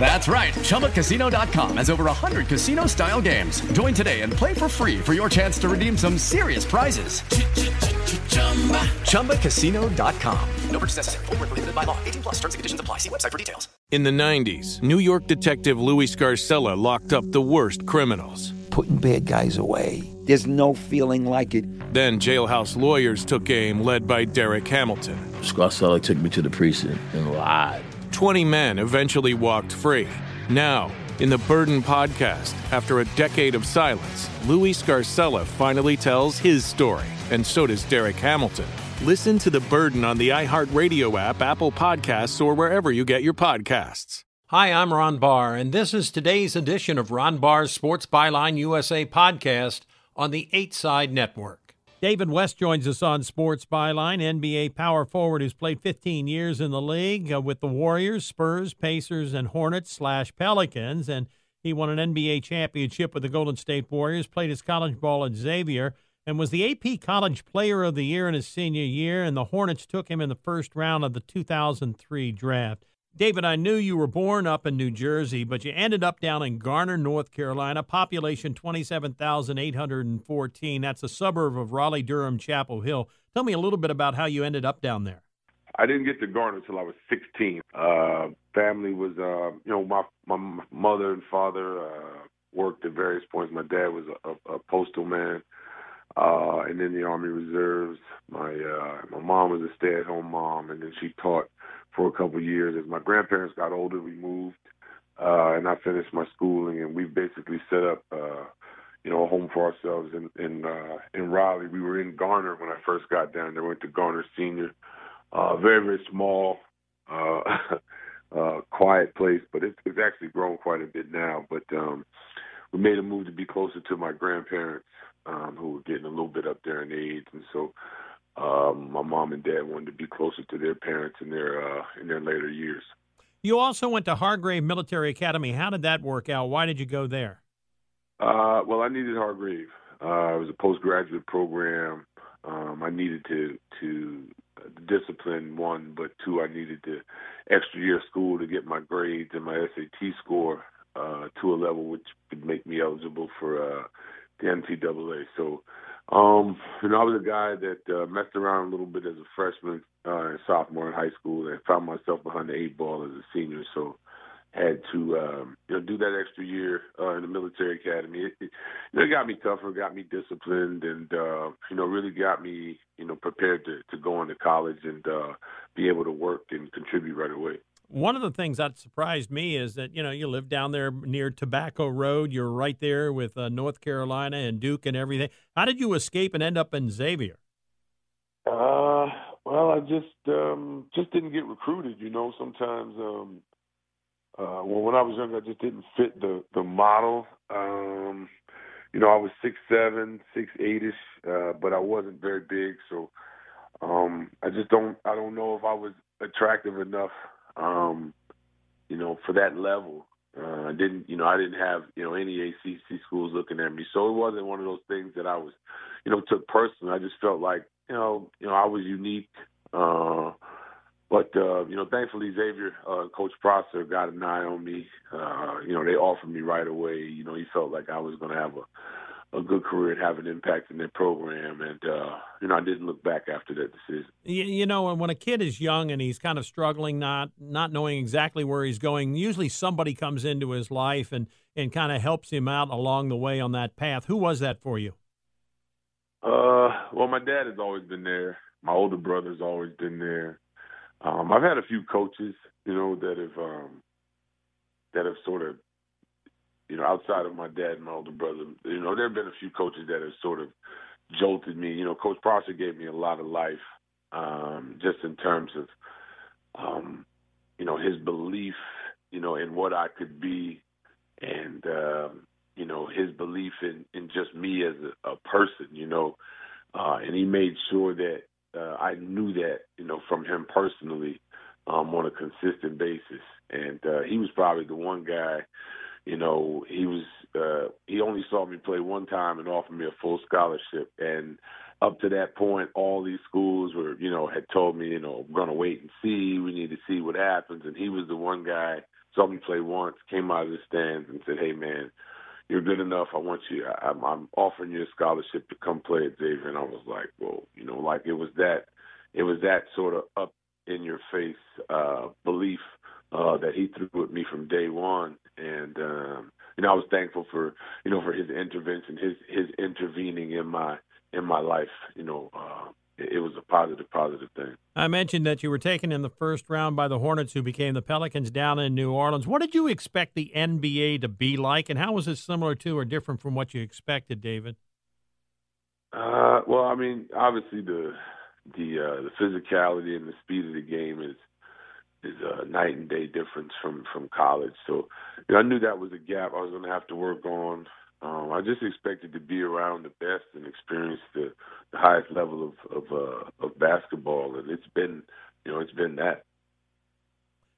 That's right. ChumbaCasino.com has over 100 casino style games. Join today and play for free for your chance to redeem some serious prizes. ChumbaCasino.com. No purchase necessary. Full prohibited by law. 18 plus terms and conditions apply. See website for details. In the 90s, New York detective Louis Scarcella locked up the worst criminals. Putting bad guys away. There's no feeling like it. Then jailhouse lawyers took aim, led by Derek Hamilton. Scarcella took me to the precinct and lied 20 men eventually walked free. Now, in the Burden podcast, after a decade of silence, Louis Scarcella finally tells his story, and so does Derek Hamilton. Listen to The Burden on the iHeartRadio app, Apple Podcasts, or wherever you get your podcasts. Hi, I'm Ron Barr, and this is today's edition of Ron Barr's Sports Byline USA podcast on the 8 Side Network. David West joins us on Sports Byline, NBA power forward who's played 15 years in the league uh, with the Warriors, Spurs, Pacers, and Hornets slash Pelicans. And he won an NBA championship with the Golden State Warriors, played his college ball at Xavier, and was the AP College Player of the Year in his senior year. And the Hornets took him in the first round of the 2003 draft. David, I knew you were born up in New Jersey, but you ended up down in Garner, North Carolina, population 27,814. That's a suburb of Raleigh, Durham, Chapel Hill. Tell me a little bit about how you ended up down there. I didn't get to Garner until I was 16. Uh, family was, uh, you know, my my mother and father uh, worked at various points. My dad was a, a, postal man, uh, and in the Army Reserves. My uh, my mom was a stay-at-home mom, and then she taught for a couple years. As my grandparents got older, we moved, uh, and I finished my schooling, and we basically set up, uh, you know, a home for ourselves in in uh, in Raleigh. We were in Garner when I first got down there. Went to Garner Senior, uh, very very small, uh, uh, quiet place, but it's, it's actually grown quite a bit now. But um, we made a move to be closer to my grandparents, um, who were getting a little bit up there in age, and so um, my mom and dad wanted to be closer to their parents in their uh, in their later years. You also went to Hargrave Military Academy. How did that work out? Why did you go there? Uh, well, I needed Hargrave. Uh, it was a postgraduate program. Um, I needed to to discipline one, but two, I needed the extra year of school to get my grades and my SAT score uh, to a level which would make me eligible for uh, the NCAA. So um, you know, I was a guy that uh, messed around a little bit as a freshman uh, and sophomore in high school, and found myself behind the eight ball as a senior. So had to um, you know do that extra year uh, in the military academy. It, it, it got me tougher, got me disciplined, and uh, you know really got me you know prepared to to go into college and uh, be able to work and contribute right away. One of the things that surprised me is that you know you live down there near Tobacco Road. You're right there with uh, North Carolina and Duke and everything. How did you escape and end up in Xavier? Uh, well, I just um, just didn't get recruited. You know, sometimes um, uh, well, when I was young, I just didn't fit the the model. Um, you know, I was six seven, six eight ish, uh, but I wasn't very big. So um, I just don't. I don't know if I was attractive enough um, you know, for that level. Uh, I didn't, you know, I didn't have, you know, any ACC schools looking at me, so it wasn't one of those things that I was, you know, took personally. I just felt like, you know, you know, I was unique. Uh, but uh, you know, thankfully Xavier, uh, Coach Prosser got an eye on me. Uh, you know, they offered me right away. You know, he felt like I was going to have a a good career and have an impact in their program. And uh, you know, I didn't look back after that decision. You, you know, when a kid is young and he's kind of struggling, not not knowing exactly where he's going, usually somebody comes into his life and and kind of helps him out along the way on that path. Who was that for you? Uh, well, my dad has always been there. My older brother's always been there. Um, I've had a few coaches, you know, that have um, that have sort of you know, outside of my dad and my older brother, you know, there have been a few coaches that have sort of jolted me. You know, Coach Prosser gave me a lot of life, um, just in terms of, um, you know, his belief, you know, in what I could be, and um, you know, his belief in in just me as a, a person. You know, uh, and he made sure that uh, I knew that, you know, from him personally. um, on a consistent basis. And uh, he was probably the one guy, you know, he was uh, he only saw me play one time and offered me a full scholarship. And up to that point, all these schools were, you know, had told me, you know, going to wait and see. We need to see what happens. And he was the one guy saw me play once, came out of the stands and said, "Hey, man." You're good enough. I want you. I, I'm, I'm offering you a scholarship to come play at Xavier, and I was like, "Well, you know, like it was that, it was that sort of up in your face uh, belief uh, that he threw at me from day one, and um, you know I was thankful for you know for his intervention, his his intervening in my in my life. You know, uh, it, it was a positive positive thing. I mentioned that you were taken in the first round by the Hornets, who became the Pelicans down in New Orleans. What did you expect the NBA to be like, and how was it similar to or different from what you expected, David? Uh, well, I mean, obviously the the uh, the physicality and the speed of the game is is a night and day difference from from college. So you know, I knew that was a gap I was going to have to work on. Um, I just expected to be around the best and experience the, the highest level of of, uh, of basketball, and it's been you know it's been that.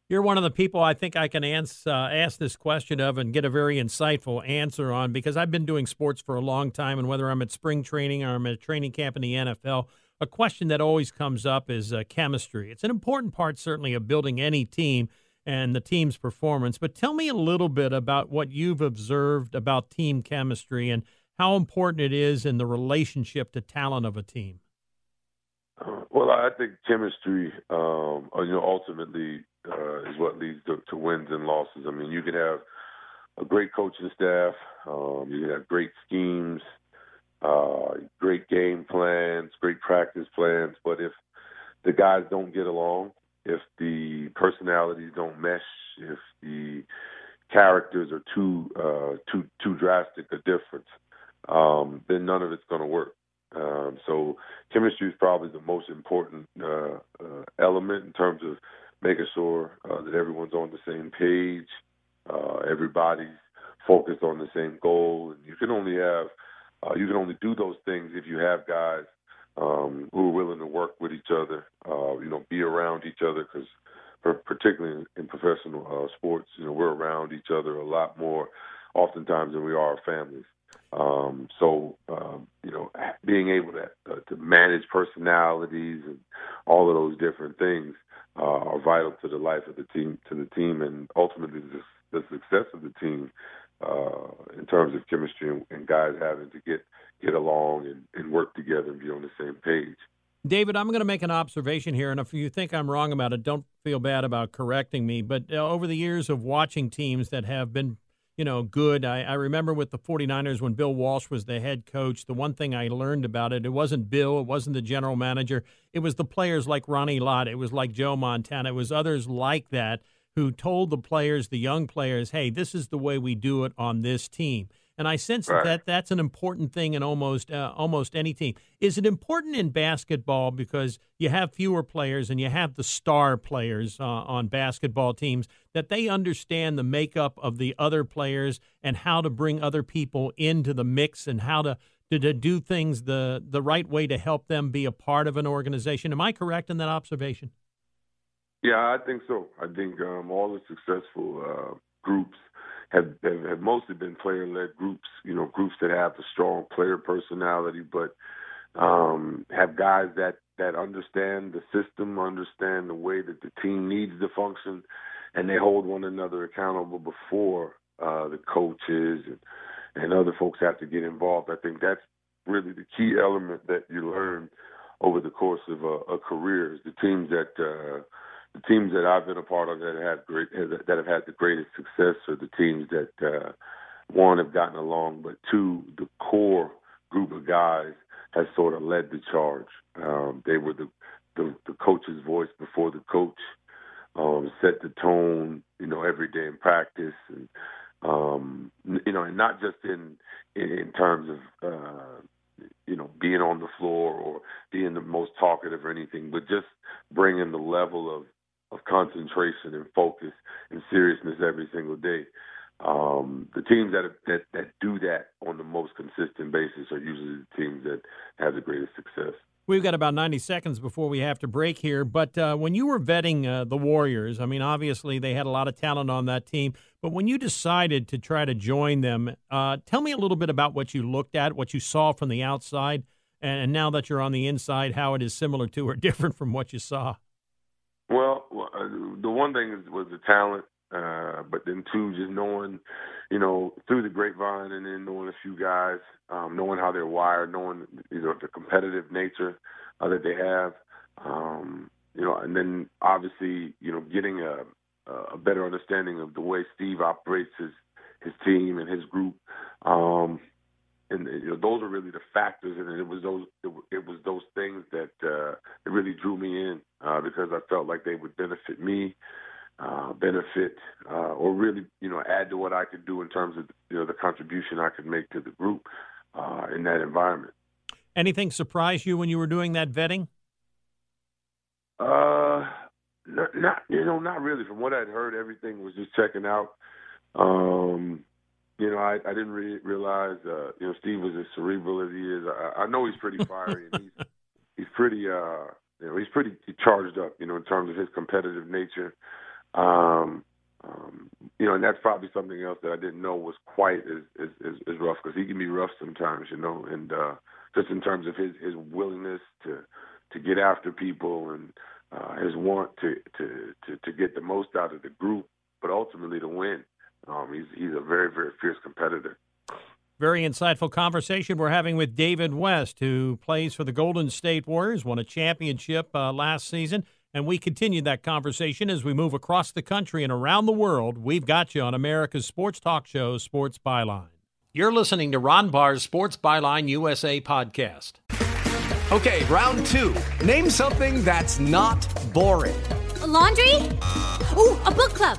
You're one of the people I think I can ans- uh, ask this question of and get a very insightful answer on because I've been doing sports for a long time, and whether I'm at spring training or I'm at a training camp in the NFL, a question that always comes up is uh, chemistry. It's an important part, certainly, of building any team and the team's performance. But tell me a little bit about what you've observed about team chemistry and how important it is in the relationship to talent of a team. Well, I think chemistry, um, uh, you know, ultimately uh, is what leads to, to, wins and losses. I mean, you can have a great coaching staff, um, you can have great schemes, uh, great game plans, great practice plans. But if the guys don't get along, if the personalities don't mesh, if the characters are too uh, too too drastic a difference, um, then none of it's going to work. Um, so chemistry is probably the most important uh, uh, element in terms of making sure uh, that everyone's on the same page, uh, everybody's focused on the same goal, and you can only have uh, you can only do those things if you have guys um, who are willing to work with each other, uh, you know, be around each other because particularly in, professional uh, sports, you know, we're around each other a lot more oftentimes than we are our families. Um, so, um, you know, being able to, uh, to manage personalities and all of those different things uh, are vital to the life of the team, to the team, and ultimately the, the success of the team uh, in terms of chemistry and, and, guys having to get get along and, and work together and be on the same page. David, I'm going to make an observation here, and if you think I'm wrong about it, don't feel bad about correcting me. But uh, over the years of watching teams that have been, you know, good, I, I, remember with the 49ers when Bill Walsh was the head coach, the one thing I learned about it, it wasn't Bill, it wasn't the general manager, it was the players like Ronnie Lott, it was like Joe Montana, it was others like that who told the players, the young players, hey, this is the way we do it on this team. And I sense right. that that's an important thing in almost uh, almost any team. Is it important in basketball because you have fewer players and you have the star players uh, on basketball teams that they understand the makeup of the other players and how to bring other people into the mix and how to to, to do things the the right way to help them be a part of an organization? Am I correct in that observation? Yeah, I think so. I think um, all the successful uh, groups have, have, have mostly been player-led groups. You know, groups that have a strong player personality, but um, have guys that that understand the system, understand the way that the team needs to function, and they hold one another accountable before uh, the coaches and, and other folks have to get involved. I think that's really the key element that you learn over the course of a, a career. Is the teams that uh, the teams that I've been a part of that have great that have had the greatest success are the teams that uh, one have gotten along, but two, the core group of guys has sort of led the charge. Um, they were the, the the coach's voice before the coach, um, set the tone, you know, every day in practice, and um, you know, and not just in in, in terms of uh, you know, being on the floor or being the most talkative or anything, but just bringing the level of of concentration and focus and seriousness every single day. Um, the teams that, that that do that on the most consistent basis are usually the teams that have the greatest success. We've got about 90 seconds before we have to break here. But uh, when you were vetting uh, the Warriors, I mean, obviously they had a lot of talent on that team. But when you decided to try to join them, uh, tell me a little bit about what you looked at, what you saw from the outside, and now that you're on the inside, how it is similar to or different from what you saw. Well, uh, the one thing was the talent, uh, but then two, just knowing, you know, through the grapevine, and then knowing a few guys, um, knowing how they're wired, knowing you know the competitive nature uh, that they have, um, you know, and then obviously, you know, getting a a better understanding of the way Steve operates his his team and his group. Um, and you know those are really the factors, and it was those it, it was those things that uh, that really drew me in uh, because I felt like they would benefit me, uh, benefit uh, or really you know add to what I could do in terms of you know the contribution I could make to the group uh, in that environment. Anything surprise you when you were doing that vetting? Uh, not, not you know not really. From what I'd heard, everything was just checking out. Um, you know, I, I didn't re- realize, uh, you know, Steve was as cerebral as he is. I, I know he's pretty fiery and he's he's pretty, uh, you know, he's pretty charged up, you know, in terms of his competitive nature. Um, um, you know, and that's probably something else that I didn't know was quite as as, as, as rough because he can be rough sometimes, you know, and uh, just in terms of his his willingness to to get after people and uh, his want to, to to to get the most out of the group, but ultimately to win. Um, he's he's a very very fierce competitor. Very insightful conversation we're having with David West, who plays for the Golden State Warriors, won a championship uh, last season. And we continue that conversation as we move across the country and around the world. We've got you on America's sports talk show, Sports Byline. You're listening to Ron Barr's Sports Byline USA podcast. Okay, round two. Name something that's not boring. A laundry? Ooh, a book club.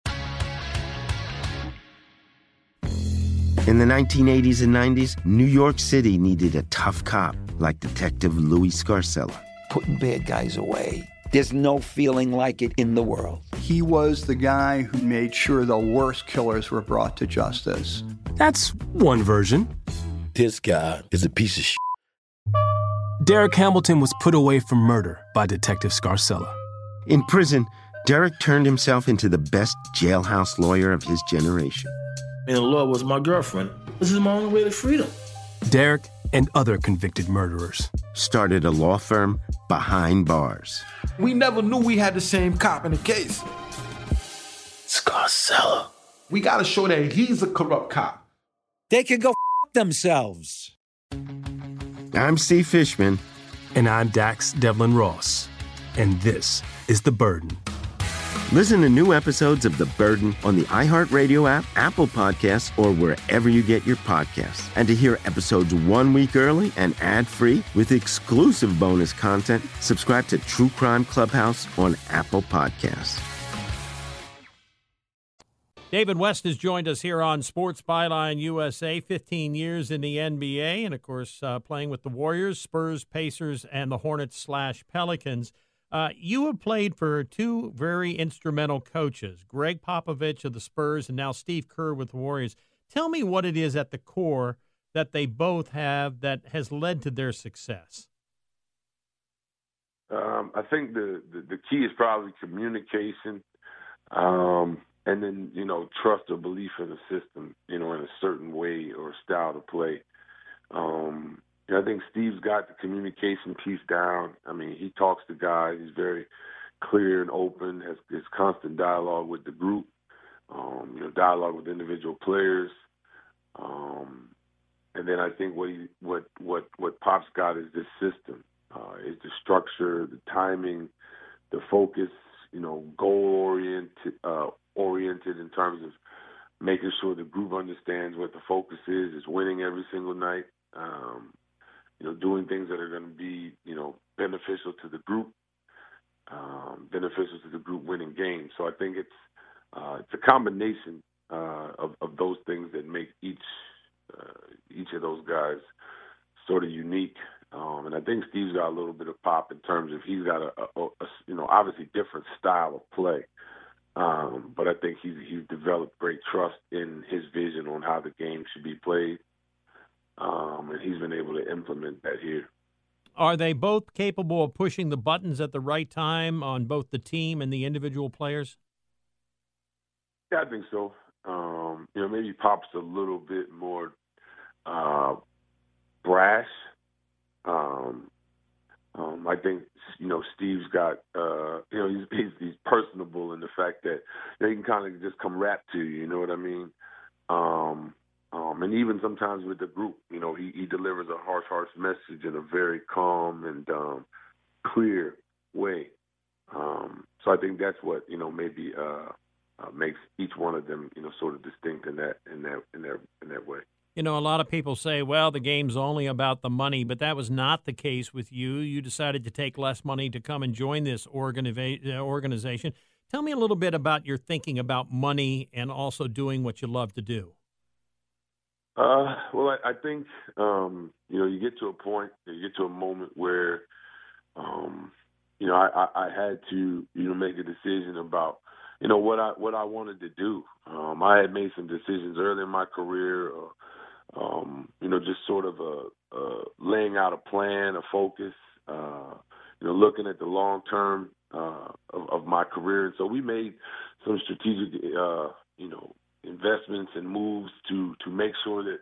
In the 1980s and 90s, New York City needed a tough cop like Detective Louis Scarcella. Putting bad guys away. There's no feeling like it in the world. He was the guy who made sure the worst killers were brought to justice. That's one version. This guy is a piece of shit. Derek Hamilton was put away for murder by Detective Scarcella. In prison, Derek turned himself into the best jailhouse lawyer of his generation. And the law was my girlfriend. This is my only way to freedom. Derek and other convicted murderers started a law firm behind bars. We never knew we had the same cop in the case. Scarcella. We gotta show that he's a corrupt cop. They can go f- themselves. I'm Steve Fishman. And I'm Dax Devlon Ross. And this is The Burden. Listen to new episodes of The Burden on the iHeartRadio app, Apple Podcasts, or wherever you get your podcasts. And to hear episodes one week early and ad free with exclusive bonus content, subscribe to True Crime Clubhouse on Apple Podcasts. David West has joined us here on Sports Byline USA, 15 years in the NBA, and of course, uh, playing with the Warriors, Spurs, Pacers, and the Hornets slash Pelicans. Uh, you have played for two very instrumental coaches, Gregg Popovich of the Spurs and now Steve Kerr with the Warriors. Tell me what it is at the core that they both have that has led to their success. Um, I think the, the, the key is probably communication, um, and then you know trust or belief in the system, you know, in a certain way or style to play. Um, I think Steve's got the communication piece down. I mean, he talks to guys. He's very clear and open. Has his constant dialogue with the group. Um, you know, dialogue with individual players. Um, and then I think what he, what what what Pop's got is this system, uh, is the structure, the timing, the focus. You know, goal oriented uh, oriented in terms of making sure the group understands what the focus is. Is winning every single night. Um, you know, doing things that are going to be, you know, beneficial to the group, um, beneficial to the group winning games. So I think it's uh, it's a combination uh, of, of those things that make each uh, each of those guys sort of unique. Um, and I think Steve's got a little bit of pop in terms of he's got a, a, a you know obviously different style of play. Um, but I think he's he's developed great trust in his vision on how the game should be played, um, and he's been able to implement that here. Are they both capable of pushing the buttons at the right time on both the team and the individual players? Yeah, I think so. Um, you know, maybe Pop's a little bit more uh, brash. Um, um, I think you know Steve's got uh, you know he's, he's he's personable in the fact that you know, he can kind of just come rap to you. You know what I mean? Um, um, and even sometimes with the group, you know, he, he delivers a harsh, harsh message in a very calm and um, clear way. Um, so I think that's what you know maybe uh, uh, makes each one of them you know sort of distinct in that in that in that in that way. You know, a lot of people say, well, the game's only about the money, but that was not the case with you. You decided to take less money to come and join this organiva- uh, organization. Tell me a little bit about your thinking about money and also doing what you love to do. Uh, well, I, I think um, you know you get to a point, you get to a moment where, um, you know, I, I, I had to you know make a decision about you know what I what I wanted to do. Um, I had made some decisions early in my career, uh, um, you know, just sort of a, a laying out a plan, a focus, uh, you know, looking at the long term uh, of, of my career. And so we made some strategic, uh, you know, investments and moves to to make sure that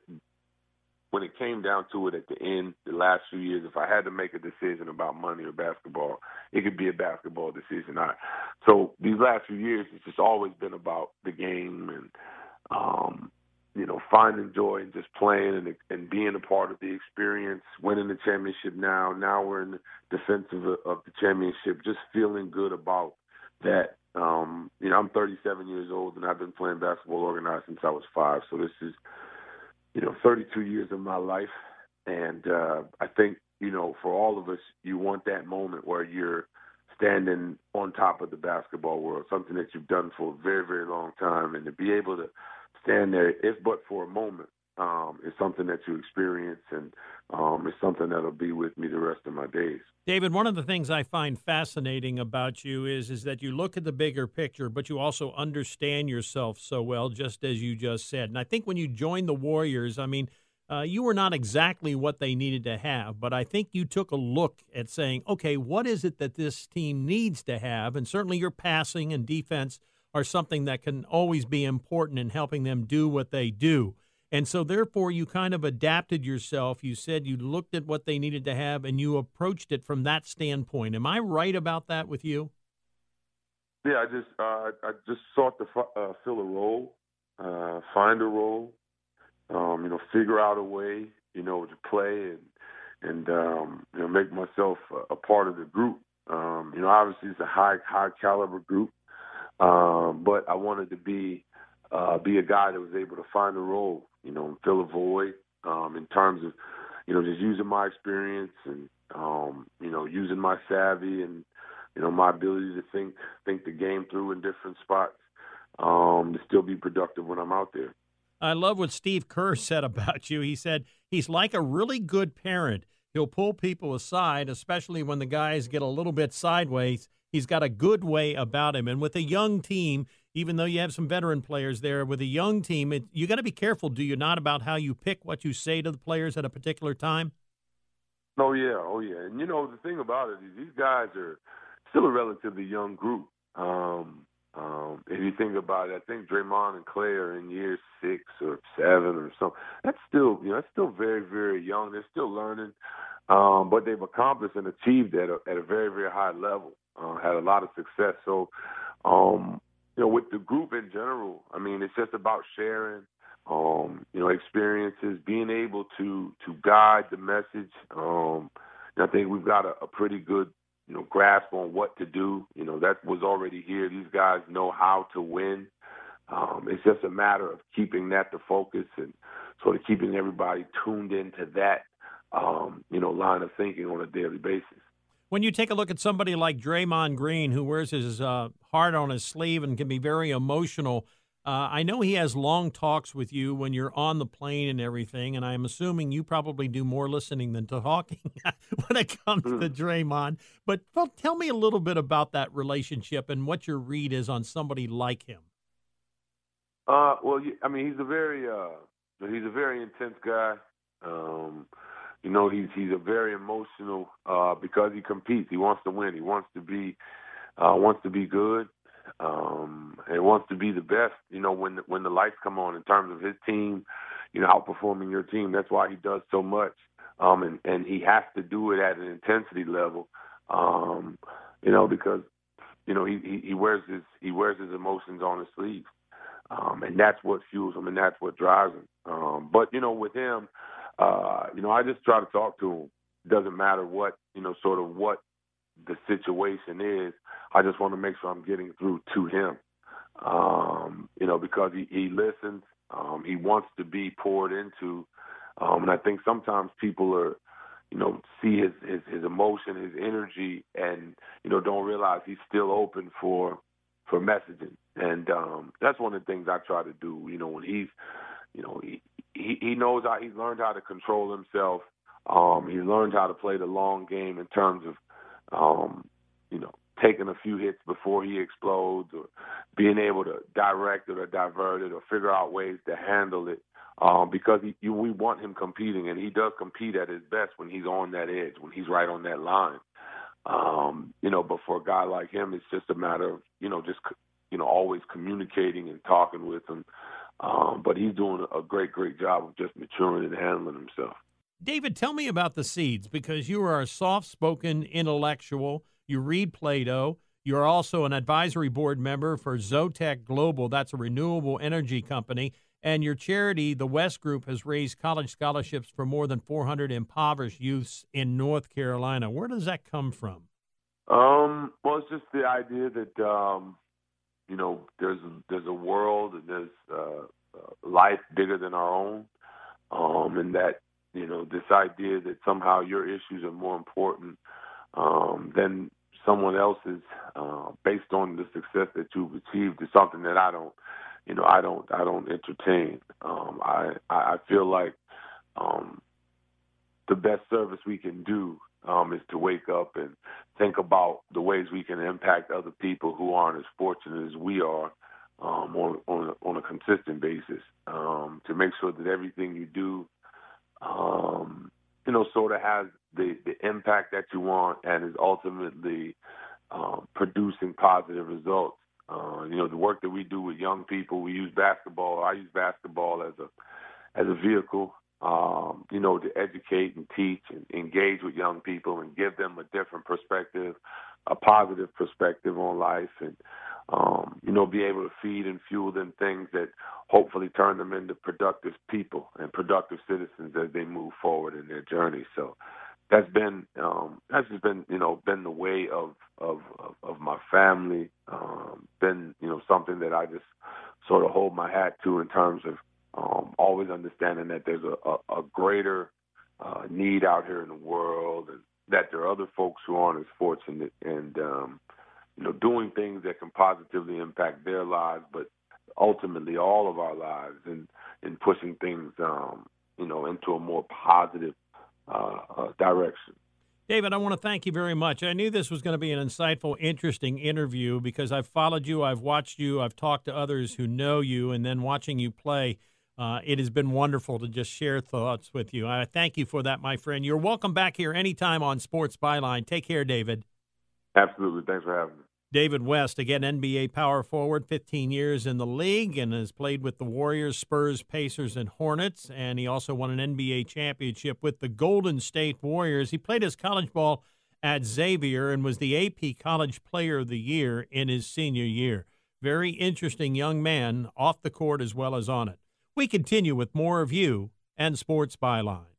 when it came down to it at the end, the last few years, if I had to make a decision about money or basketball, it could be a basketball decision. I, so these last few years, it's just always been about the game and, um, you know, finding joy and just playing and, and being a part of the experience, winning the championship now. Now we're in the defense of, of the championship, just feeling good about that um, you know, I'm 37 years old and I've been playing basketball organized since I was five. So this is, you know, 32 years of my life. And uh, I think, you know, for all of us, you want that moment where you're standing on top of the basketball world, something that you've done for a very, very long time. And to be able to stand there, if but for a moment, um, is something that you experience, and um, it's something that'll be with me the rest of my days. David, one of the things I find fascinating about you is is that you look at the bigger picture, but you also understand yourself so well, just as you just said. And I think when you joined the Warriors, I mean. Uh, you were not exactly what they needed to have, but I think you took a look at saying, okay, what is it that this team needs to have? And certainly your passing and defense are something that can always be important in helping them do what they do. And so, therefore, you kind of adapted yourself. You said you looked at what they needed to have and you approached it from that standpoint. Am I right about that with you? Yeah, I just uh, I just sought to uh, fill a role, uh, find a role, um, you know, figure out a way, you know, to play and and um, you know make myself a, a part of the group. Um, you know, obviously it's a high high caliber group, um, but I wanted to be uh, be a guy that was able to find a role, you know, and fill a void um, in terms of, you know, just using my experience and, um, you know, using my savvy and, you know, my ability to think think the game through in different spots um, to still be productive when I'm out there. I love what Steve Kerr said about you. He said he's like a really good parent. He'll pull people aside, especially when the guys get a little bit sideways. He's got a good way about him. And with a young team, even though you have some veteran players there, with a young team, it, you got to be careful, do you not, about how you pick what you say to the players at a particular time? Oh yeah, oh yeah. And you know the thing about it is these guys are still a relatively young group. Um, um, if you think about it, I think Draymond and Clay are in year six or seven or so. That's still, you know, that's still very, very young. They're still learning, um, but they've accomplished and achieved at a, at a very, very high level. Uh, had a lot of success. So, um, you know, with the group in general, I mean, it's just about sharing, um, you know, experiences, being able to to guide the message. Um, I think we've got a, a pretty good, you know, grasp on what to do. You know, that was already here. These guys know how to win. Um, it's just a matter of keeping that the focus and sort of keeping everybody tuned into that, um, you know, line of thinking on a daily basis when you take a look at somebody like Draymond Green, who wears his uh, heart on his sleeve and can be very emotional, Uh, I know he has long talks with you when you're on the plane and everything, and I'm assuming you probably do more listening than talking when it comes to Mm. Draymond. But well, tell me a little bit about that relationship and what your read is on somebody like him. Uh, well, I mean, he's a very uh, he's a very intense guy. Um, you know, he's he's a very emotional uh, because he competes. He wants to win. He wants to be uh, wants to be good. Um, and wants to be the best. You know, when when the lights come on in terms of his team, you know, outperforming your team. That's why he does so much. Um, and and he has to do it at an intensity level. Um, you know, because you know he, he he wears his he wears his emotions on his sleeve. Um, and that's what fuels him, and that's what drives him. Um, but you know, with him, uh, you know, I just try to talk to him. Doesn't matter what you know, sort of what the situation is. I just want to make sure I'm getting through to him. Um, you know, because he, he listens. Um, he wants to be poured into, um, and I think sometimes people are, you know, see his, his his emotion, his energy, and you know, don't realize he's still open for for messaging. And um, that's one of the things I try to do. You know, when he's, you know, he he, he knows how he's learned how to control himself. Um, he's learned how to play the long game in terms of, um, you know, taking a few hits before he explodes, or being able to direct it or divert it, or figure out ways to handle it. Um, because he, you, we want him competing, and he does compete at his best when he's on that edge, when he's right on that line. Um, you know, but for a guy like him, it's just a matter of you know just you know always communicating and talking with him. Um, but he's doing a great, great job of just maturing and handling himself. David, tell me about the seeds because you are a soft spoken intellectual. You read Plato. You're also an advisory board member for Zotec Global. That's a renewable energy company. And your charity, the West Group, has raised college scholarships for more than 400 impoverished youths in North Carolina. Where does that come from? Um, well, it's just the idea that um, you know there's there's a world and there's uh, uh, life bigger than our own, um, and that you know this idea that somehow your issues are more important um, than someone else's uh, based on the success that you've achieved is something that I don't you know I don't I don't entertain. Um, I I feel like um, the best service we can do um, is to wake up and think about the ways we can impact other people who aren't as fortunate as we are um, on on a, on a consistent basis. Um, to make sure that everything you do, um, you know, sort of has the the impact that you want and is ultimately um, producing positive results. Uh, you know, the work that we do with young people, we use basketball. I use basketball as a as a vehicle um, you know, to educate and teach and engage with young people and give them a different perspective, a positive perspective on life, and um, you know, be able to feed and fuel them things that hopefully turn them into productive people and productive citizens as they move forward in their journey. So that's been um, that's just been you know been the way of of of, my family, um, been you know something that I just sort of hold my hat to in terms of um, always understanding that there's a, a, a greater uh, need out here in the world, and that there are other folks who aren't as fortunate, and um, you know, doing things that can positively impact their lives, but ultimately all of our lives, and in pushing things, um, you know, into a more positive uh, uh, direction. David, I want to thank you very much. I knew this was going to be an insightful, interesting interview because I've followed you, I've watched you, I've talked to others who know you, and then watching you play. Uh, it has been wonderful to just share thoughts with you. I thank you for that, my friend. You're welcome back here anytime on Sports Byline. Take care, David. Absolutely. Thanks for having me. David West, again, NBA power forward, 15 years in the league, and has played with the Warriors, Spurs, Pacers, and Hornets. And he also won an NBA championship with the Golden State Warriors. He played his college ball at Xavier and was the AP College Player of the Year in his senior year. Very interesting young man, off the court as well as on it. We continue with more of you and Sports Byline.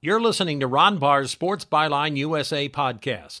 You're listening to Ron Barr's Sports Byline USA podcast.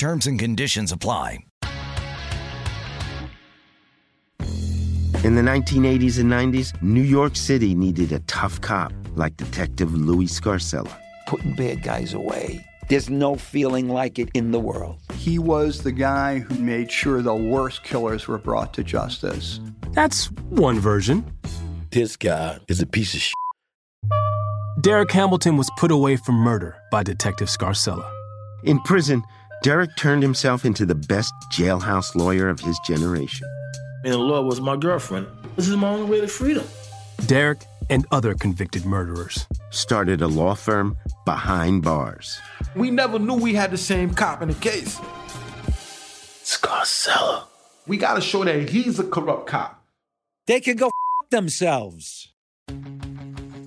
Terms and conditions apply. In the 1980s and 90s, New York City needed a tough cop like Detective Louis Scarcella. Putting bad guys away. There's no feeling like it in the world. He was the guy who made sure the worst killers were brought to justice. That's one version. This guy is a piece of shit. Derek Hamilton was put away for murder by Detective Scarcella. In prison, Derek turned himself into the best jailhouse lawyer of his generation. And the law was my girlfriend. This is my only way to freedom. Derek and other convicted murderers started a law firm behind bars. We never knew we had the same cop in the case. Scarcella. We gotta show that he's a corrupt cop. They can go f- themselves.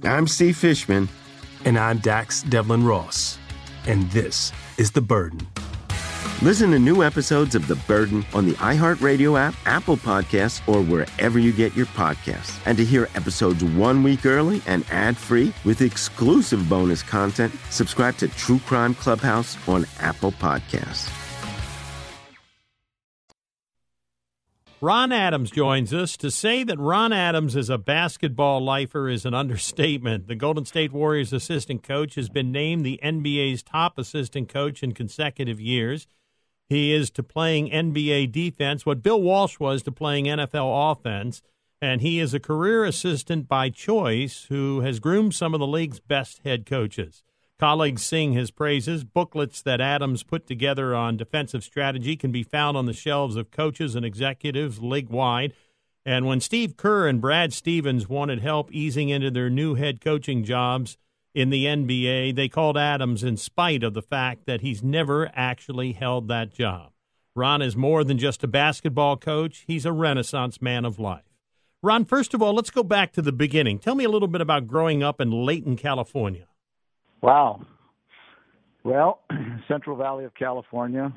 I'm Steve Fishman. And I'm Dax Devlon Ross. And this is The Burden. Listen to new episodes of The Burden on the iHeartRadio app, Apple Podcasts, or wherever you get your podcasts. And to hear episodes one week early and ad free with exclusive bonus content, subscribe to True Crime Clubhouse on Apple Podcasts. Ron Adams joins us. To say that Ron Adams is a basketball lifer is an understatement. The Golden State Warriors assistant coach has been named the NBA's top assistant coach in consecutive years. He is to playing NBA defense, what Bill Walsh was to playing NFL offense. And he is a career assistant by choice who has groomed some of the league's best head coaches. Colleagues sing his praises. Booklets that Adams put together on defensive strategy can be found on the shelves of coaches and executives league wide. And when Steve Kerr and Brad Stevens wanted help easing into their new head coaching jobs in the NBA, they called Adams in spite of the fact that he's never actually held that job. Ron is more than just a basketball coach, he's a renaissance man of life. Ron, first of all, let's go back to the beginning. Tell me a little bit about growing up in Laton, California. Wow. Well, Central Valley of California.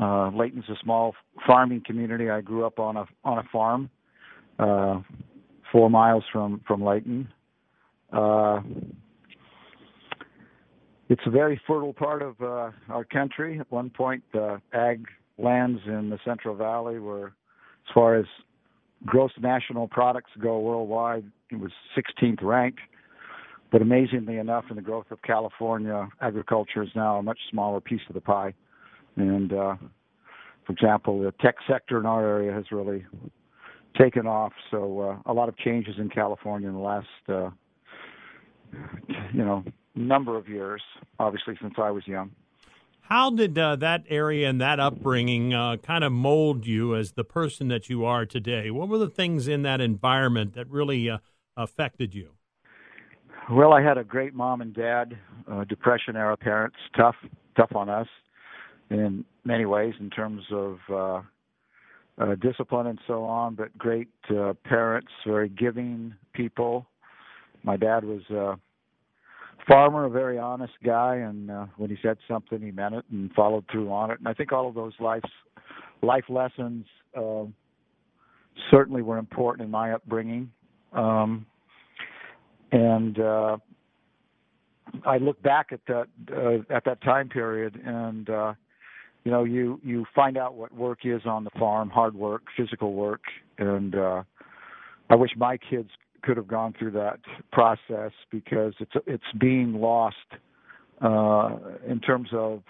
Uh, Laton's a small farming community. I grew up on a on a farm, uh, four miles from from Laton. Uh, it's a very fertile part of uh, our country. At one point, uh, ag lands in the Central Valley were, as far as gross national products go worldwide, it was 16th ranked. But amazingly enough, in the growth of California, agriculture is now a much smaller piece of the pie. And uh, for example, the tech sector in our area has really taken off. So uh, a lot of changes in California in the last, uh, you know, number of years. Obviously, since I was young. How did uh, that area and that upbringing uh, kind of mold you as the person that you are today? What were the things in that environment that really uh, affected you? Well, I had a great mom and dad, uh, Depression era parents, tough, tough on us in many ways in terms of uh, uh, discipline and so on, but great uh, parents, very giving people. My dad was farmer, a very honest guy, and uh, when he said something, he meant it and followed through on it. And I think all of those life life lessons uh, certainly were important in my upbringing. Um, and uh, I look back at that uh, at that time period, and uh, you know, you you find out what work is on the farm, hard work, physical work, and uh, I wish my kids could have gone through that process because it's it's being lost uh, in terms of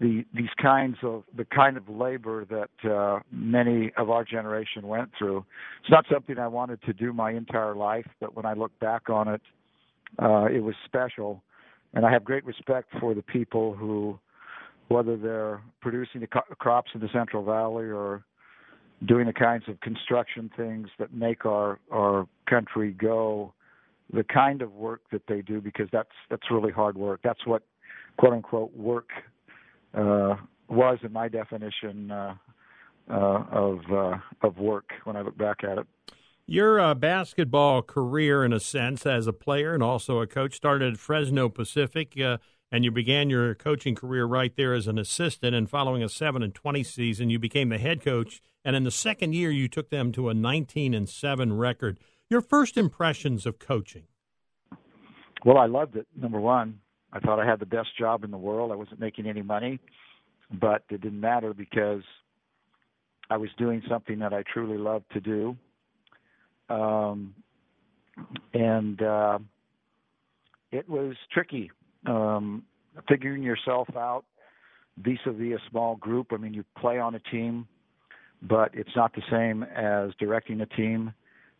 the these kinds of the kind of labor that uh, many of our generation went through. It's not something I wanted to do my entire life, but when I look back on it, uh, it was special, and I have great respect for the people who, whether they're producing the co- crops in the Central Valley or doing the kinds of construction things that make our our country go, the kind of work that they do because that's that's really hard work. That's what quote unquote work uh, was in my definition uh, uh, of uh, of work when I look back at it. Your uh, basketball career, in a sense, as a player and also a coach, started at Fresno Pacific, uh, and you began your coaching career right there as an assistant. And following a seven and twenty season, you became the head coach. And in the second year, you took them to a nineteen and seven record. Your first impressions of coaching? Well, I loved it. Number one, I thought I had the best job in the world. I wasn't making any money, but it didn't matter because I was doing something that I truly loved to do um, and uh, it was tricky um, figuring yourself out vis-a-vis a small group. I mean, you play on a team, but it's not the same as directing a team.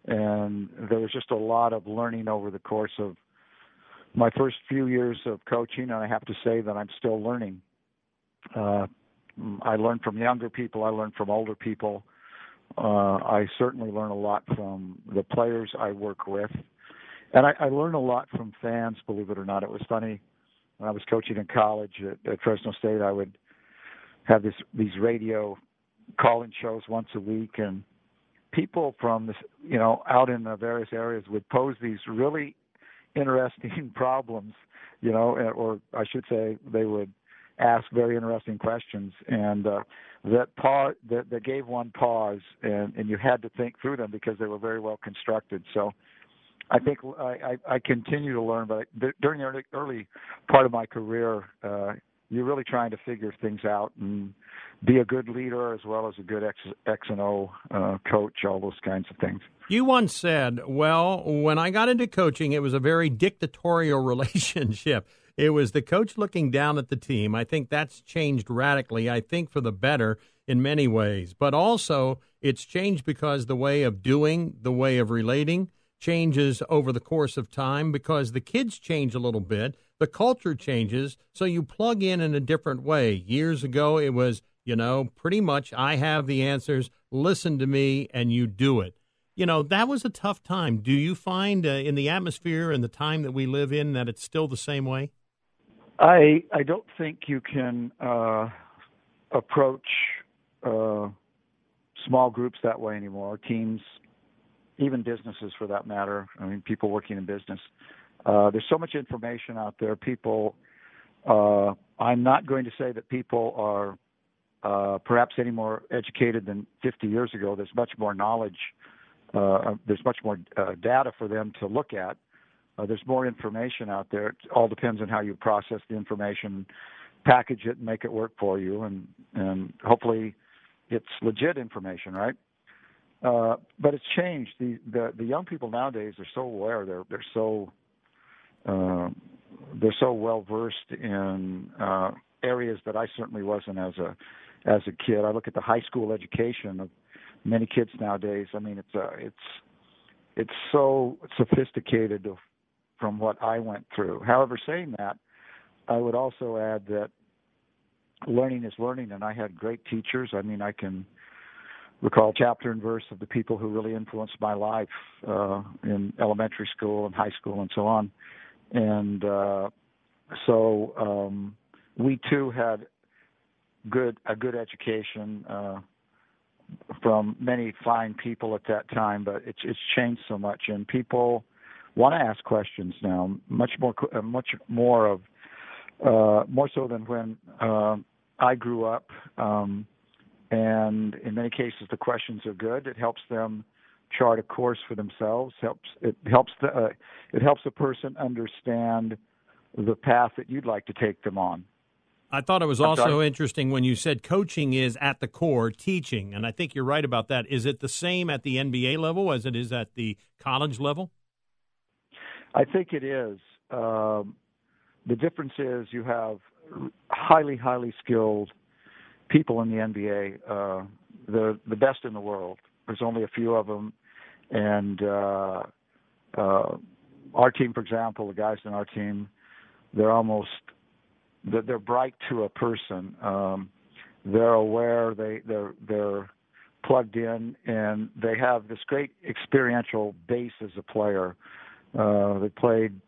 And there was just a lot of learning over the course of my first few years of coaching, and I have to say that I'm still learning. Uh, I learn from younger people. I learn from older people. Uh, I certainly learn a lot from the players I work with, and I, I learn a lot from fans. Believe it or not, it was funny when I was coaching in college at, at Fresno State. I would have this these radio call-in shows once a week, and people from this, you know, out in the various areas would pose these really interesting problems, you know, or I should say, they would ask very interesting questions, and uh, that pause that, that gave one pause, and, and you had to think through them because they were very well constructed. So. I think I, I, I continue to learn, but during the early, early part of my career, uh, you're really trying to figure things out and be a good leader as well as a good X, X and O uh, coach, all those kinds of things. You once said, "Well, when I got into coaching, it was a very dictatorial relationship." It was the coach looking down at the team. I think that's changed radically. I think for the better in many ways. But also, it's changed because the way of doing, the way of relating changes over the course of time because the kids change a little bit, the culture changes, so you plug in in a different way. Years ago, it was, you know, pretty much I have the answers, listen to me, and you do it. You know, that was a tough time. Do you find uh, in the atmosphere and the time that we live in that it's still the same way? I I don't think you can uh, approach uh, small groups that way anymore. Teams, even businesses for that matter. I mean, people working in business. Uh, there's so much information out there. People. Uh, I'm not going to say that people are uh, perhaps any more educated than 50 years ago. There's much more knowledge. Uh, there's much more data for them to look at uh, there's more information out there. It all depends on how you process the information, package it, and make it work for you, and and hopefully, it's legit information, right? Uh, but it's changed. The, the the young people nowadays are so aware. They're they're so uh, they're so well versed in uh, areas that I certainly wasn't as a as a kid. I look at the high school education of many kids nowadays. I mean, it's uh, it's it's so sophisticated from what I went through. However, saying that, I would also add that learning is learning, and I had great teachers. I mean, I can recall chapter and verse of the people who really influenced my life uh, in elementary school and high school and so on. And uh, so um, we too had good a good education uh, from many fine people at that time, but it's it's changed so much, and people want to ask questions now, much more, uh, much more of, uh, more so than when uh, I grew up. Um, and in many cases, the questions are good. It helps them chart a course for themselves. helps It helps the uh, it helps a person understand the path that you'd like to take them on. I thought it was also interesting when you said coaching is at the core teaching, and I think you're right about that. Is it the same at the NBA level as it is at the college level? I think it is. Um, the difference is you have highly, highly skilled people in the NBA, uh, the the best in the world. There's only a few of them, and uh, uh, our team, for example, the guys in our team, they're almost they're, they're bright to a person. Um, they're aware. They they're they're plugged in, and they have this great experiential base as a player. Uh, they played.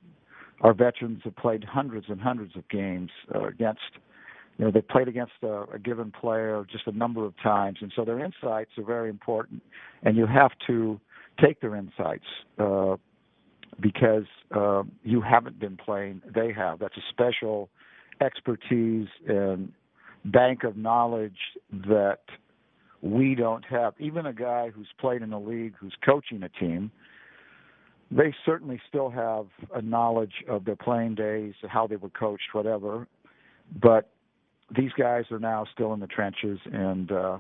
Our veterans have played hundreds and hundreds of games uh, against, you know they played against a, a given player just a number of times, and so their insights are very important, and you have to take their insights uh, because uh, you haven't been playing; they have. That's a special expertise and bank of knowledge that we don't have. Even a guy who's played in the league, who's coaching a team, they certainly still have a knowledge of their playing days, how they were coached, whatever. But these guys are now still in the trenches, and uh,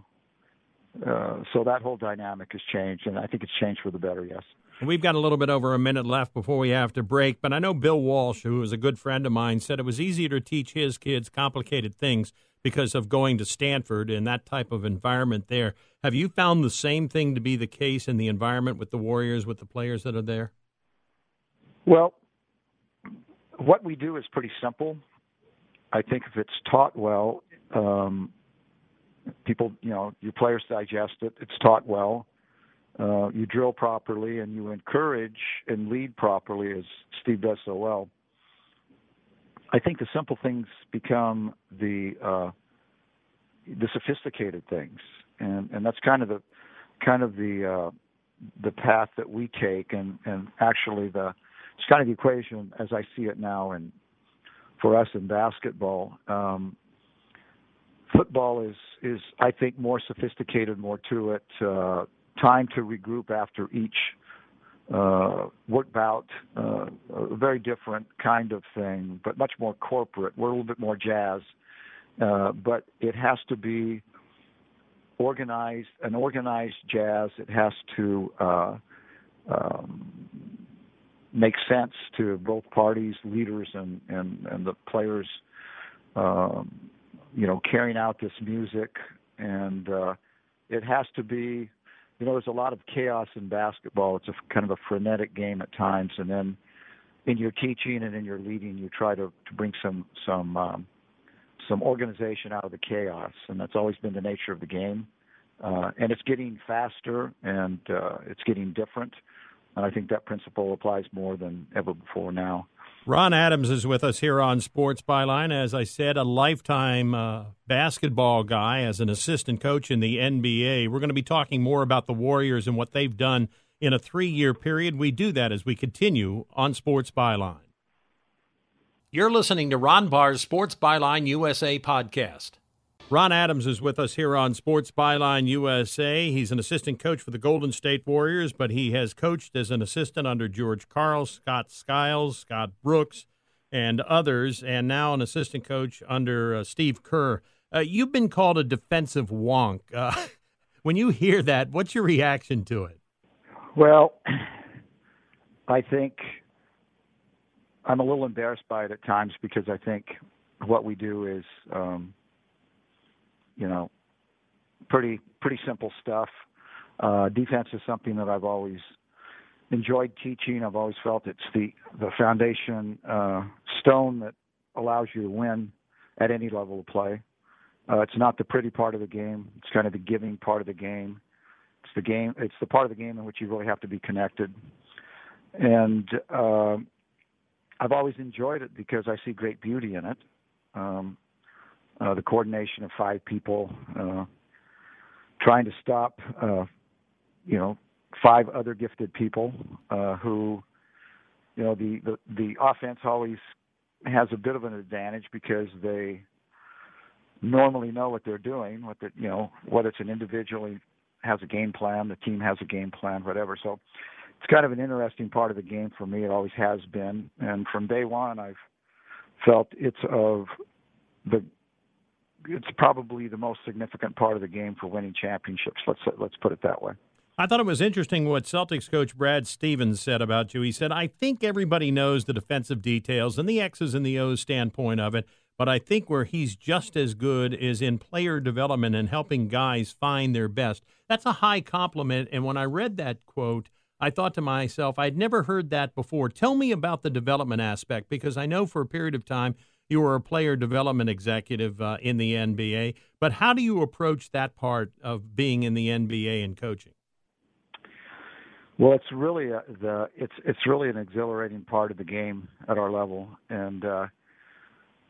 uh, so that whole dynamic has changed, and I think it's changed for the better. Yes. We've got a little bit over a minute left before we have to break, but I know Bill Walsh, who is a good friend of mine, said it was easier to teach his kids complicated things because of going to Stanford and that type of environment there. Have you found the same thing to be the case in the environment with the Warriors, with the players that are there? Well, what we do is pretty simple. I think if it's taught well, um, people, you know, your players digest it. It's taught well uh, you drill properly and you encourage and lead properly, as Steve does so well, I think the simple things become the uh, the sophisticated things, and and that's kind of the kind of the uh, the path that we take, and and actually the it's kind of the equation as I see it now, and for us in basketball. Um, football is is I think more sophisticated, more to it. Uh, time to regroup after each uh, work bout, uh, a very different kind of thing, but much more corporate. We're a little bit more jazz, uh, but it has to be organized, an organized jazz. It has to uh, um, make sense to both parties, leaders, and and, and the players. Um, you know, carrying out this music, and uh, it has to be you know, there's a lot of chaos in basketball. It's a kind of a frenetic game at times, and then in your teaching and in your leading, you try to to bring some some um, some organization out of the chaos, and that's always been the nature of the game. Uh, and it's getting faster and uh, it's getting different, and I think that principle applies more than ever before now. Ron Adams is with us here on Sports Byline. As I said, a lifetime uh, basketball guy as an assistant coach in the NBA. We're going to be talking more about the Warriors and what they've done in a three year period. We do that as we continue on Sports Byline. You're listening to Ron Barr's Sports Byline USA podcast. Ron Adams is with us here on Sports Byline USA. He's an assistant coach for the Golden State Warriors, but he has coached as an assistant under George Karl, Scott Skiles, Scott Brooks, and others, and now an assistant coach under uh, Steve Kerr. Uh, you've been called a defensive wonk. Uh, when you hear that, what's your reaction to it? Well, I think I'm a little embarrassed by it at times because I think what we do is um, you know, pretty pretty simple stuff. Uh, defense is something that I've always enjoyed teaching. I've always felt it's the the foundation uh, stone that allows you to win at any level of play. Uh, it's not the pretty part of the game. It's kind of the giving part of the game. It's the game. It's the part of the game in which you really have to be connected. And uh, I've always enjoyed it because I see great beauty in it. Um, uh, the coordination of five people, uh, trying to stop, uh, you know, five other gifted people uh, who, you know, the, the the offense always has a bit of an advantage because they normally know what they're doing, what the you know, whether it's an individually has a game plan, the team has a game plan, whatever. So it's kind of an interesting part of the game for me. It always has been, and from day one, I've felt it's of the it's probably the most significant part of the game for winning championships. Let's let's put it that way. I thought it was interesting what Celtics coach Brad Stevens said about you. He said, "I think everybody knows the defensive details and the X's and the O's standpoint of it, but I think where he's just as good is in player development and helping guys find their best." That's a high compliment, and when I read that quote, I thought to myself, I'd never heard that before. Tell me about the development aspect because I know for a period of time you were a player development executive uh, in the NBA, but how do you approach that part of being in the NBA and coaching? Well, it's really a, the it's it's really an exhilarating part of the game at our level, and uh,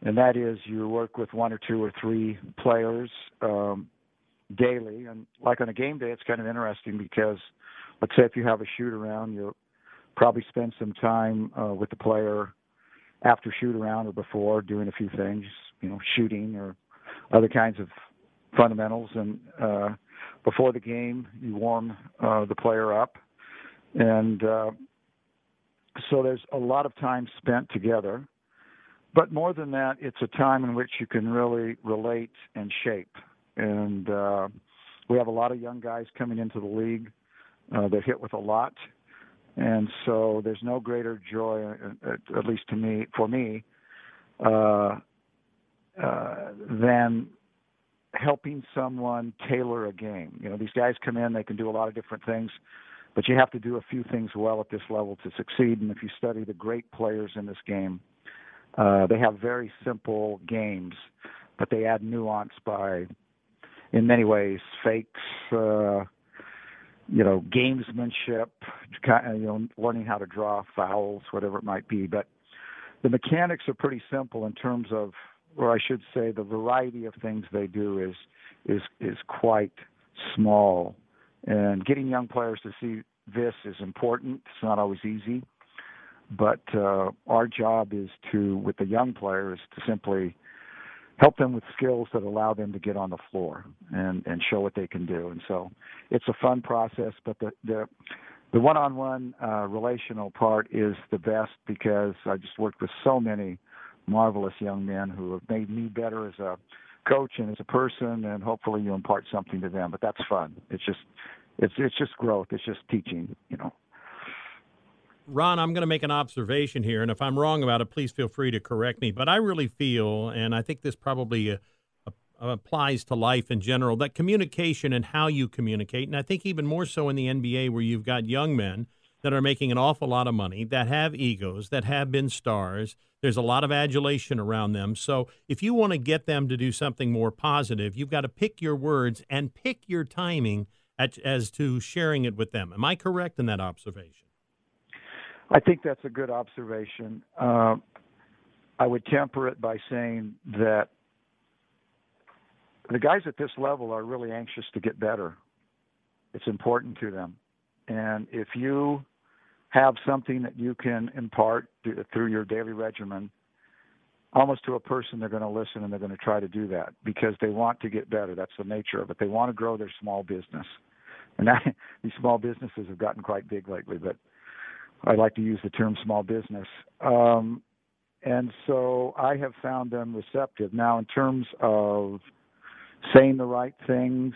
and that is you work with one or two or three players um, daily. And like on a game day, it's kind of interesting because, let's say if you have a shoot around, you'll probably spend some time uh, with the player after shoot around or before doing a few things, you know, shooting or other kinds of fundamentals. And uh, before the game, you warm uh, the player up, and uh, so there's a lot of time spent together. But more than that, it's a time in which you can really relate and shape. And uh, we have a lot of young guys coming into the league. Uh, they're hit with a lot, and so there's no greater joy, at, at least to me, for me, uh, uh, than helping someone tailor a game. You know, these guys come in, they can do a lot of different things, but you have to do a few things well at this level to succeed. And if you study the great players in this game, uh, they have very simple games, but they add nuance by, in many ways, fakes, uh, you know, gamesmanship, you know, learning how to draw fouls, whatever it might be. But the mechanics are pretty simple in terms of, or I should say, the variety of things they do is is is quite small. And getting young players to see this is important. It's not always easy. But uh, our job is to, with the young players, to simply help them with skills that allow them to get on the floor and and show what they can do. And so it's a fun process, but the the the one-on-one uh, relational part is the best because I just worked with so many marvelous young men who have made me better as a coach and as a person, and hopefully you impart something to them. But that's fun. It's just it's it's just growth. It's just teaching. You know. Ron, I'm going to make an observation here, and if I'm wrong about it, please feel free to correct me. But I really feel, and I think this probably uh, uh, applies to life in general, that communication and how you communicate, and I think even more so in the NBA where you've got young men that are making an awful lot of money, that have egos, that have been stars. There's a lot of adulation around them. So if you want to get them to do something more positive, you've got to pick your words and pick your timing at, as to sharing it with them. Am I correct in that observation? I think that's a good observation. Uh, I would temper it by saying that the guys at this level are really anxious to get better. It's important to them. And if you have something that you can impart through your daily regimen, almost to a person, they're going to listen and they're going to try to do that because they want to get better. That's the nature of it. They want to grow their small business. And that, these small businesses have gotten quite big lately, but I like to use the term small business. Um, and so I have found them receptive. Now, in terms of saying the right things,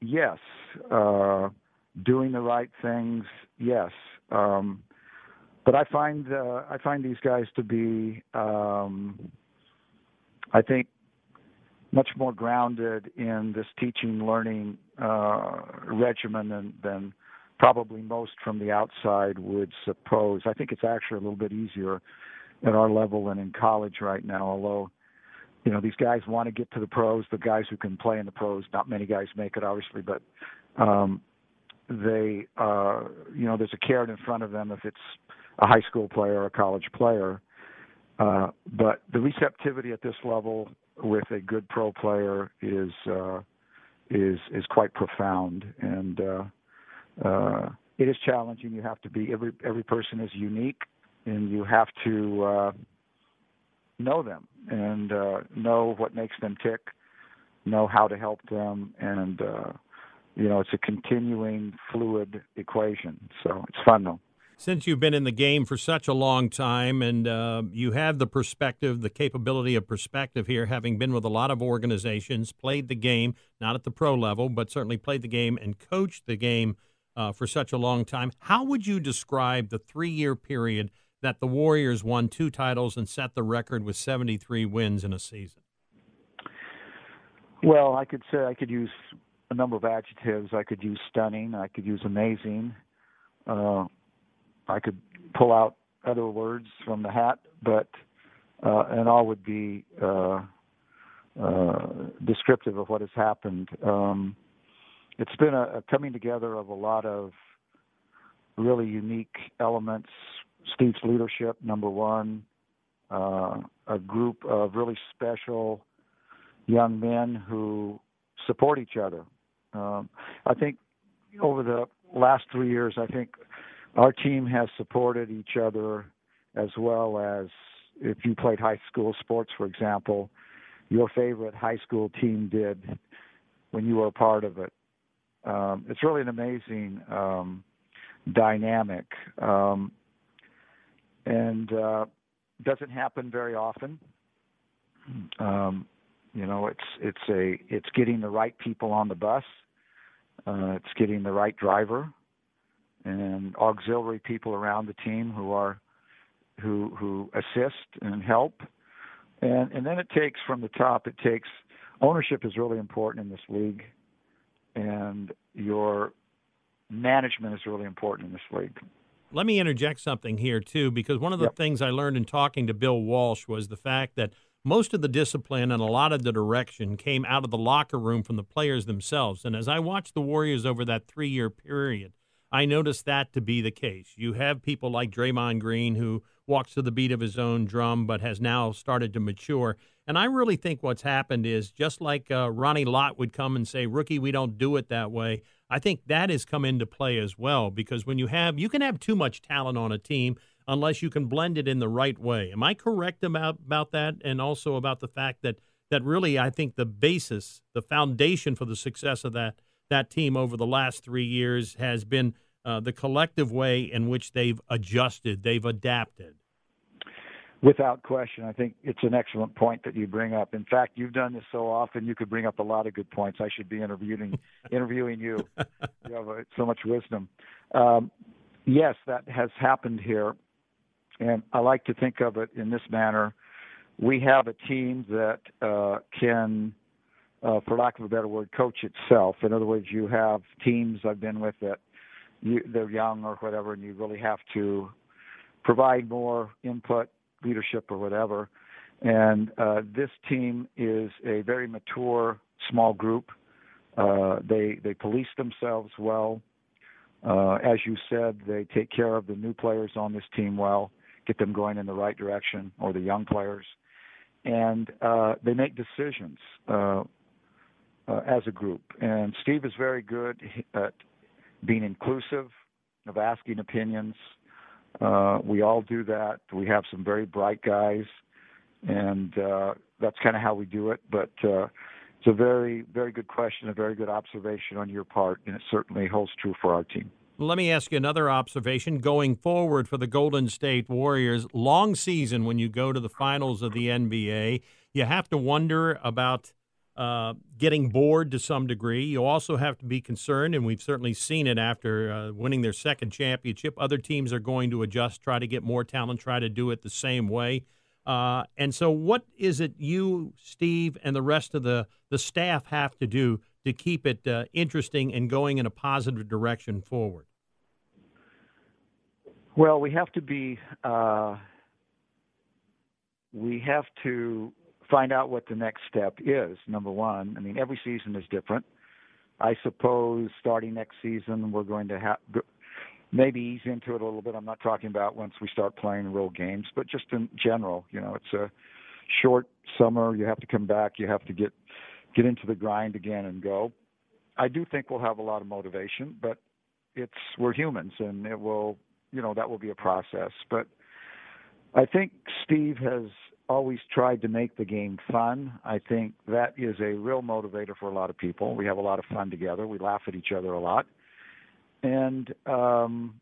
yes. Uh, doing the right things, yes. Um, but I find uh, I find these guys to be, um, I think, much more grounded in this teaching learning uh, regimen than, than probably most from the outside would suppose. I think it's actually a little bit easier at our level than in college right now, although you know these guys want to get to the pros the guys who can play in the pros not many guys make it obviously but um they uh you know there's a carrot in front of them if it's a high school player or a college player uh but the receptivity at this level with a good pro player is uh is is quite profound and uh uh, it is challenging. You have to be every every person is unique, and you have to uh, know them and uh, know what makes them tick, know how to help them, and uh, you know it's a continuing fluid equation. So it's fun though. Since you've been in the game for such a long time and uh, you have the perspective, the capability of perspective here, having been with a lot of organizations, played the game, not at the pro level, but certainly played the game and coached the game uh, for such a long time. How would you describe the three year period that the Warriors won two titles and set the record with 73 wins in a season? Well, I could say I could use a number of adjectives. I could use stunning. I could use amazing. Uh, I could pull out other words from the hat, but uh, and all would be uh, uh, descriptive of what has happened. Um, it's been a, a coming together of a lot of really unique elements. Steve's leadership, number one, uh, a group of really special young men who support each other. Um, I think over the last three years, I think our team has supported each other as well as if you played high school sports, for example, your favorite high school team did when you were a part of it. Um, it's really an amazing um, dynamic, um, and uh, doesn't happen very often. Um, you know, it's it's a it's getting the right people on the bus. Uh, it's getting the right driver and auxiliary people around the team who are who who assist and help. And and then it takes from the top. It takes ownership is really important in this league, and your management is really important in this league. Let me interject something here too, because one of the yep. things I learned in talking to Bill Walsh was the fact that most of the discipline and a lot of the direction came out of the locker room from the players themselves. And as I watched the Warriors over that three year period, I noticed that to be the case. You have people like Draymond Green who walks to the beat of his own drum, but has now started to mature. And I really think what's happened is just like uh, Ronnie Lott would come and say, "Rookie, we don't do it that way." I think that has come into play as well because when you have, you can have too much talent on a team unless you can blend it in the right way. Am I correct about about that? And also about the fact that that really, I think the basis, the foundation for the success of that that team over the last three years has been uh, the collective way in which they've adjusted, they've adapted. Without question, I think it's an excellent point that you bring up. In fact, you've done this so often, you could bring up a lot of good points. I should be interviewing interviewing you. You have uh, so much wisdom. Um, yes, that has happened here, and I like to think of it in this manner. We have a team that uh, can, uh, for lack of a better word, coach itself. In other words, you have teams I've been with that you, they're young or whatever, and you really have to provide more input leadership or whatever. And uh, this team is a very mature small group. Uh, they they police themselves well. Uh, as you said, they take care of the new players on this team well, get them going in the right direction, or the young players, and uh, they make decisions uh, uh, as a group. And Steve is very good at being inclusive, of asking opinions, uh, we all do that. We have some very bright guys, and uh, that's kind of how we do it. But uh, it's a very, very good question, a very good observation on your part, and it certainly holds true for our team. Let me ask you another observation going forward for the Golden State Warriors. Long season when you go to the finals of the NBA. You have to wonder about uh, getting bored to some degree. You also have to be concerned, and we've certainly seen it after uh, winning their second championship. Other teams are going to adjust, try to get more talent, try to do it the same way. Uh, and so, what is it you, Steve, and the rest of the, the staff have to do to keep it uh, interesting and going in a positive direction forward? Well, we have to be. Uh, we have to find out what the next step is. Number one, I mean, every season is different. I suppose starting next season, we're going to have maybe ease into it a little bit. I'm not talking about once we start playing real games, but just in general, you know, it's a short summer. You have to come back. You have to get get into the grind again and go. I do think we'll have a lot of motivation, but it's we're humans, and it will, you know, that will be a process. But I think Steve has always tried to make the game fun. I think that is a real motivator for a lot of people. We have a lot of fun together. We laugh at each other a lot, and um,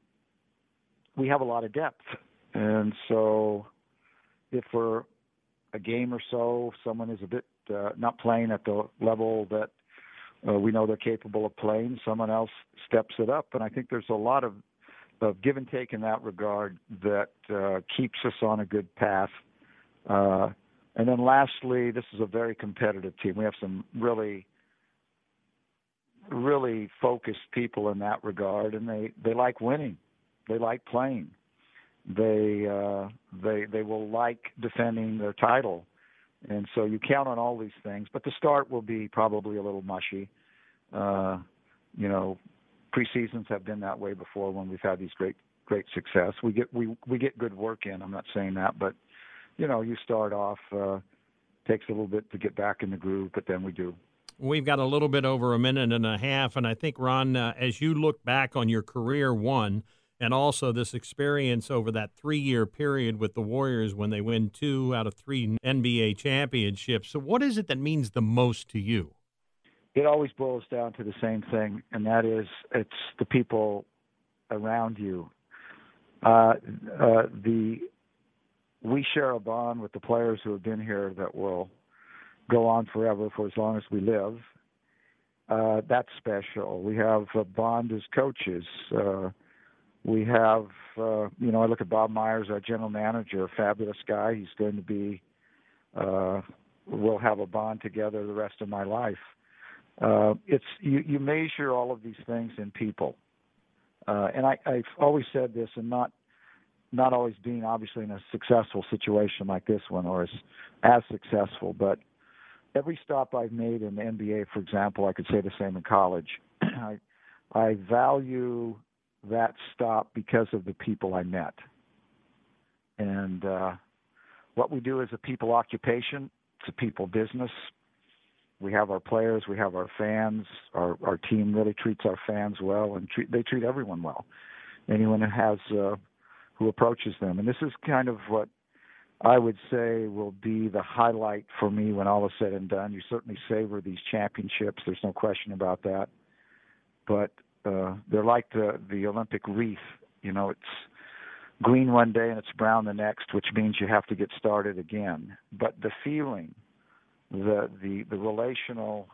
we have a lot of depth. And so, if for a game or so someone is a bit uh, not playing at the level that uh, we know they're capable of playing, someone else steps it up. And I think there's a lot of, of give and take in that regard that uh, keeps us on a good path and then lastly, this is a very competitive team. We have some really, really focused people in that regard, and they they like winning. They like playing. They uh, they they will like defending their title, and so you count on all these things. But the start will be probably a little mushy. Uh, you know, preseasons have been that way before when we've had these great great success. We get we we get good work in. I'm not saying that, but you know, you start off. Uh, takes a little bit to get back in the groove, but then we do. We've got a little bit over a minute and a half, and I think Ron, uh, as you look back on your career, one, and also this experience over that three-year period with the Warriors when they win two out of three NBA championships. So, what is it that means the most to you? It always boils down to the same thing, and that is it's the people around you. Uh, uh, the we share a bond with the players who have been here that will go on forever for as long as we live. Uh, that's special. We have a bond as coaches. Uh, we have, uh, you know, I look at Bob Myers, our general manager, a fabulous guy. He's going to be, uh, we'll have a bond together the rest of my life. Uh, it's you, you measure all of these things in people, uh, and I, I've always said this, and not not always being obviously in a successful situation like this one or as as successful, but every stop I've made in the NBA, for example, I could say the same in college. I I value that stop because of the people I met. And uh, what we do is a people occupation. It's a people business. We have our players, we have our fans. Our our team really treats our fans well, and treat, they treat everyone well. Anyone who has uh, who approaches them. And this is kind of what I would say will be the highlight for me when all is said and done. You certainly savor these championships. There's no question about that. But uh, they're like the the Olympic wreath. You know, it's green one day and it's brown the next, which means you have to get started again. But the feeling, the the the relational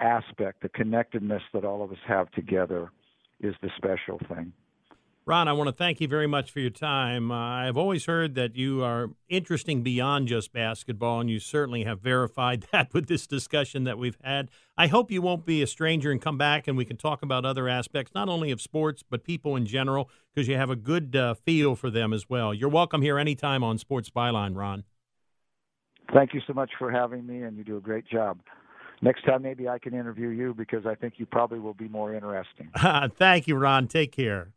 aspect, the connectedness that all of us have together, is the special thing. Ron, I want to thank you very much for your time. Uh, I've always heard that you are interesting beyond just basketball, and you certainly have verified that with this discussion that we've had. I hope you won't be a stranger and come back and we can talk about other aspects, not only of sports, but people in general, because you have a good uh, feel for them as well. You're welcome here anytime on Sports Byline, Ron. Thank you so much for having me, and you do a great job. Next time, maybe I can interview you because I think you probably will be more interesting. Thank you, Ron. Take care.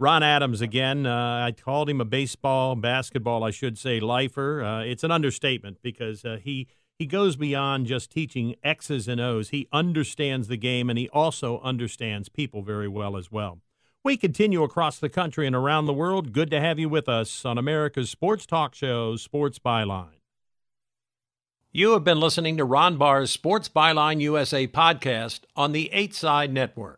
Ron Adams again. Uh, I called him a baseball, basketball, I should say, lifer. Uh, it's an understatement because uh, he he goes beyond just teaching X's and O's. He understands the game and he also understands people very well as well. We continue across the country and around the world. Good to have you with us on America's sports talk show, Sports Byline. You have been listening to Ron Barr's Sports Byline USA podcast on the 8 Side Network.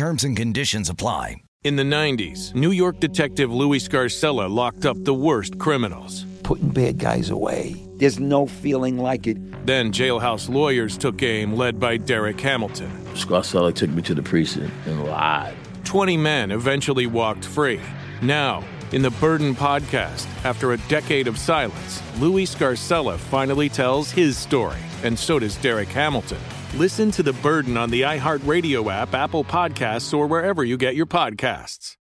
Terms and conditions apply. In the 90s, New York detective Louis Scarcella locked up the worst criminals. Putting bad guys away. There's no feeling like it. Then jailhouse lawyers took aim, led by Derek Hamilton. Scarcella took me to the precinct and lied. 20 men eventually walked free. Now, in the Burden podcast, after a decade of silence, Louis Scarcella finally tells his story, and so does Derek Hamilton. Listen to The Burden on the iHeartRadio app, Apple Podcasts, or wherever you get your podcasts.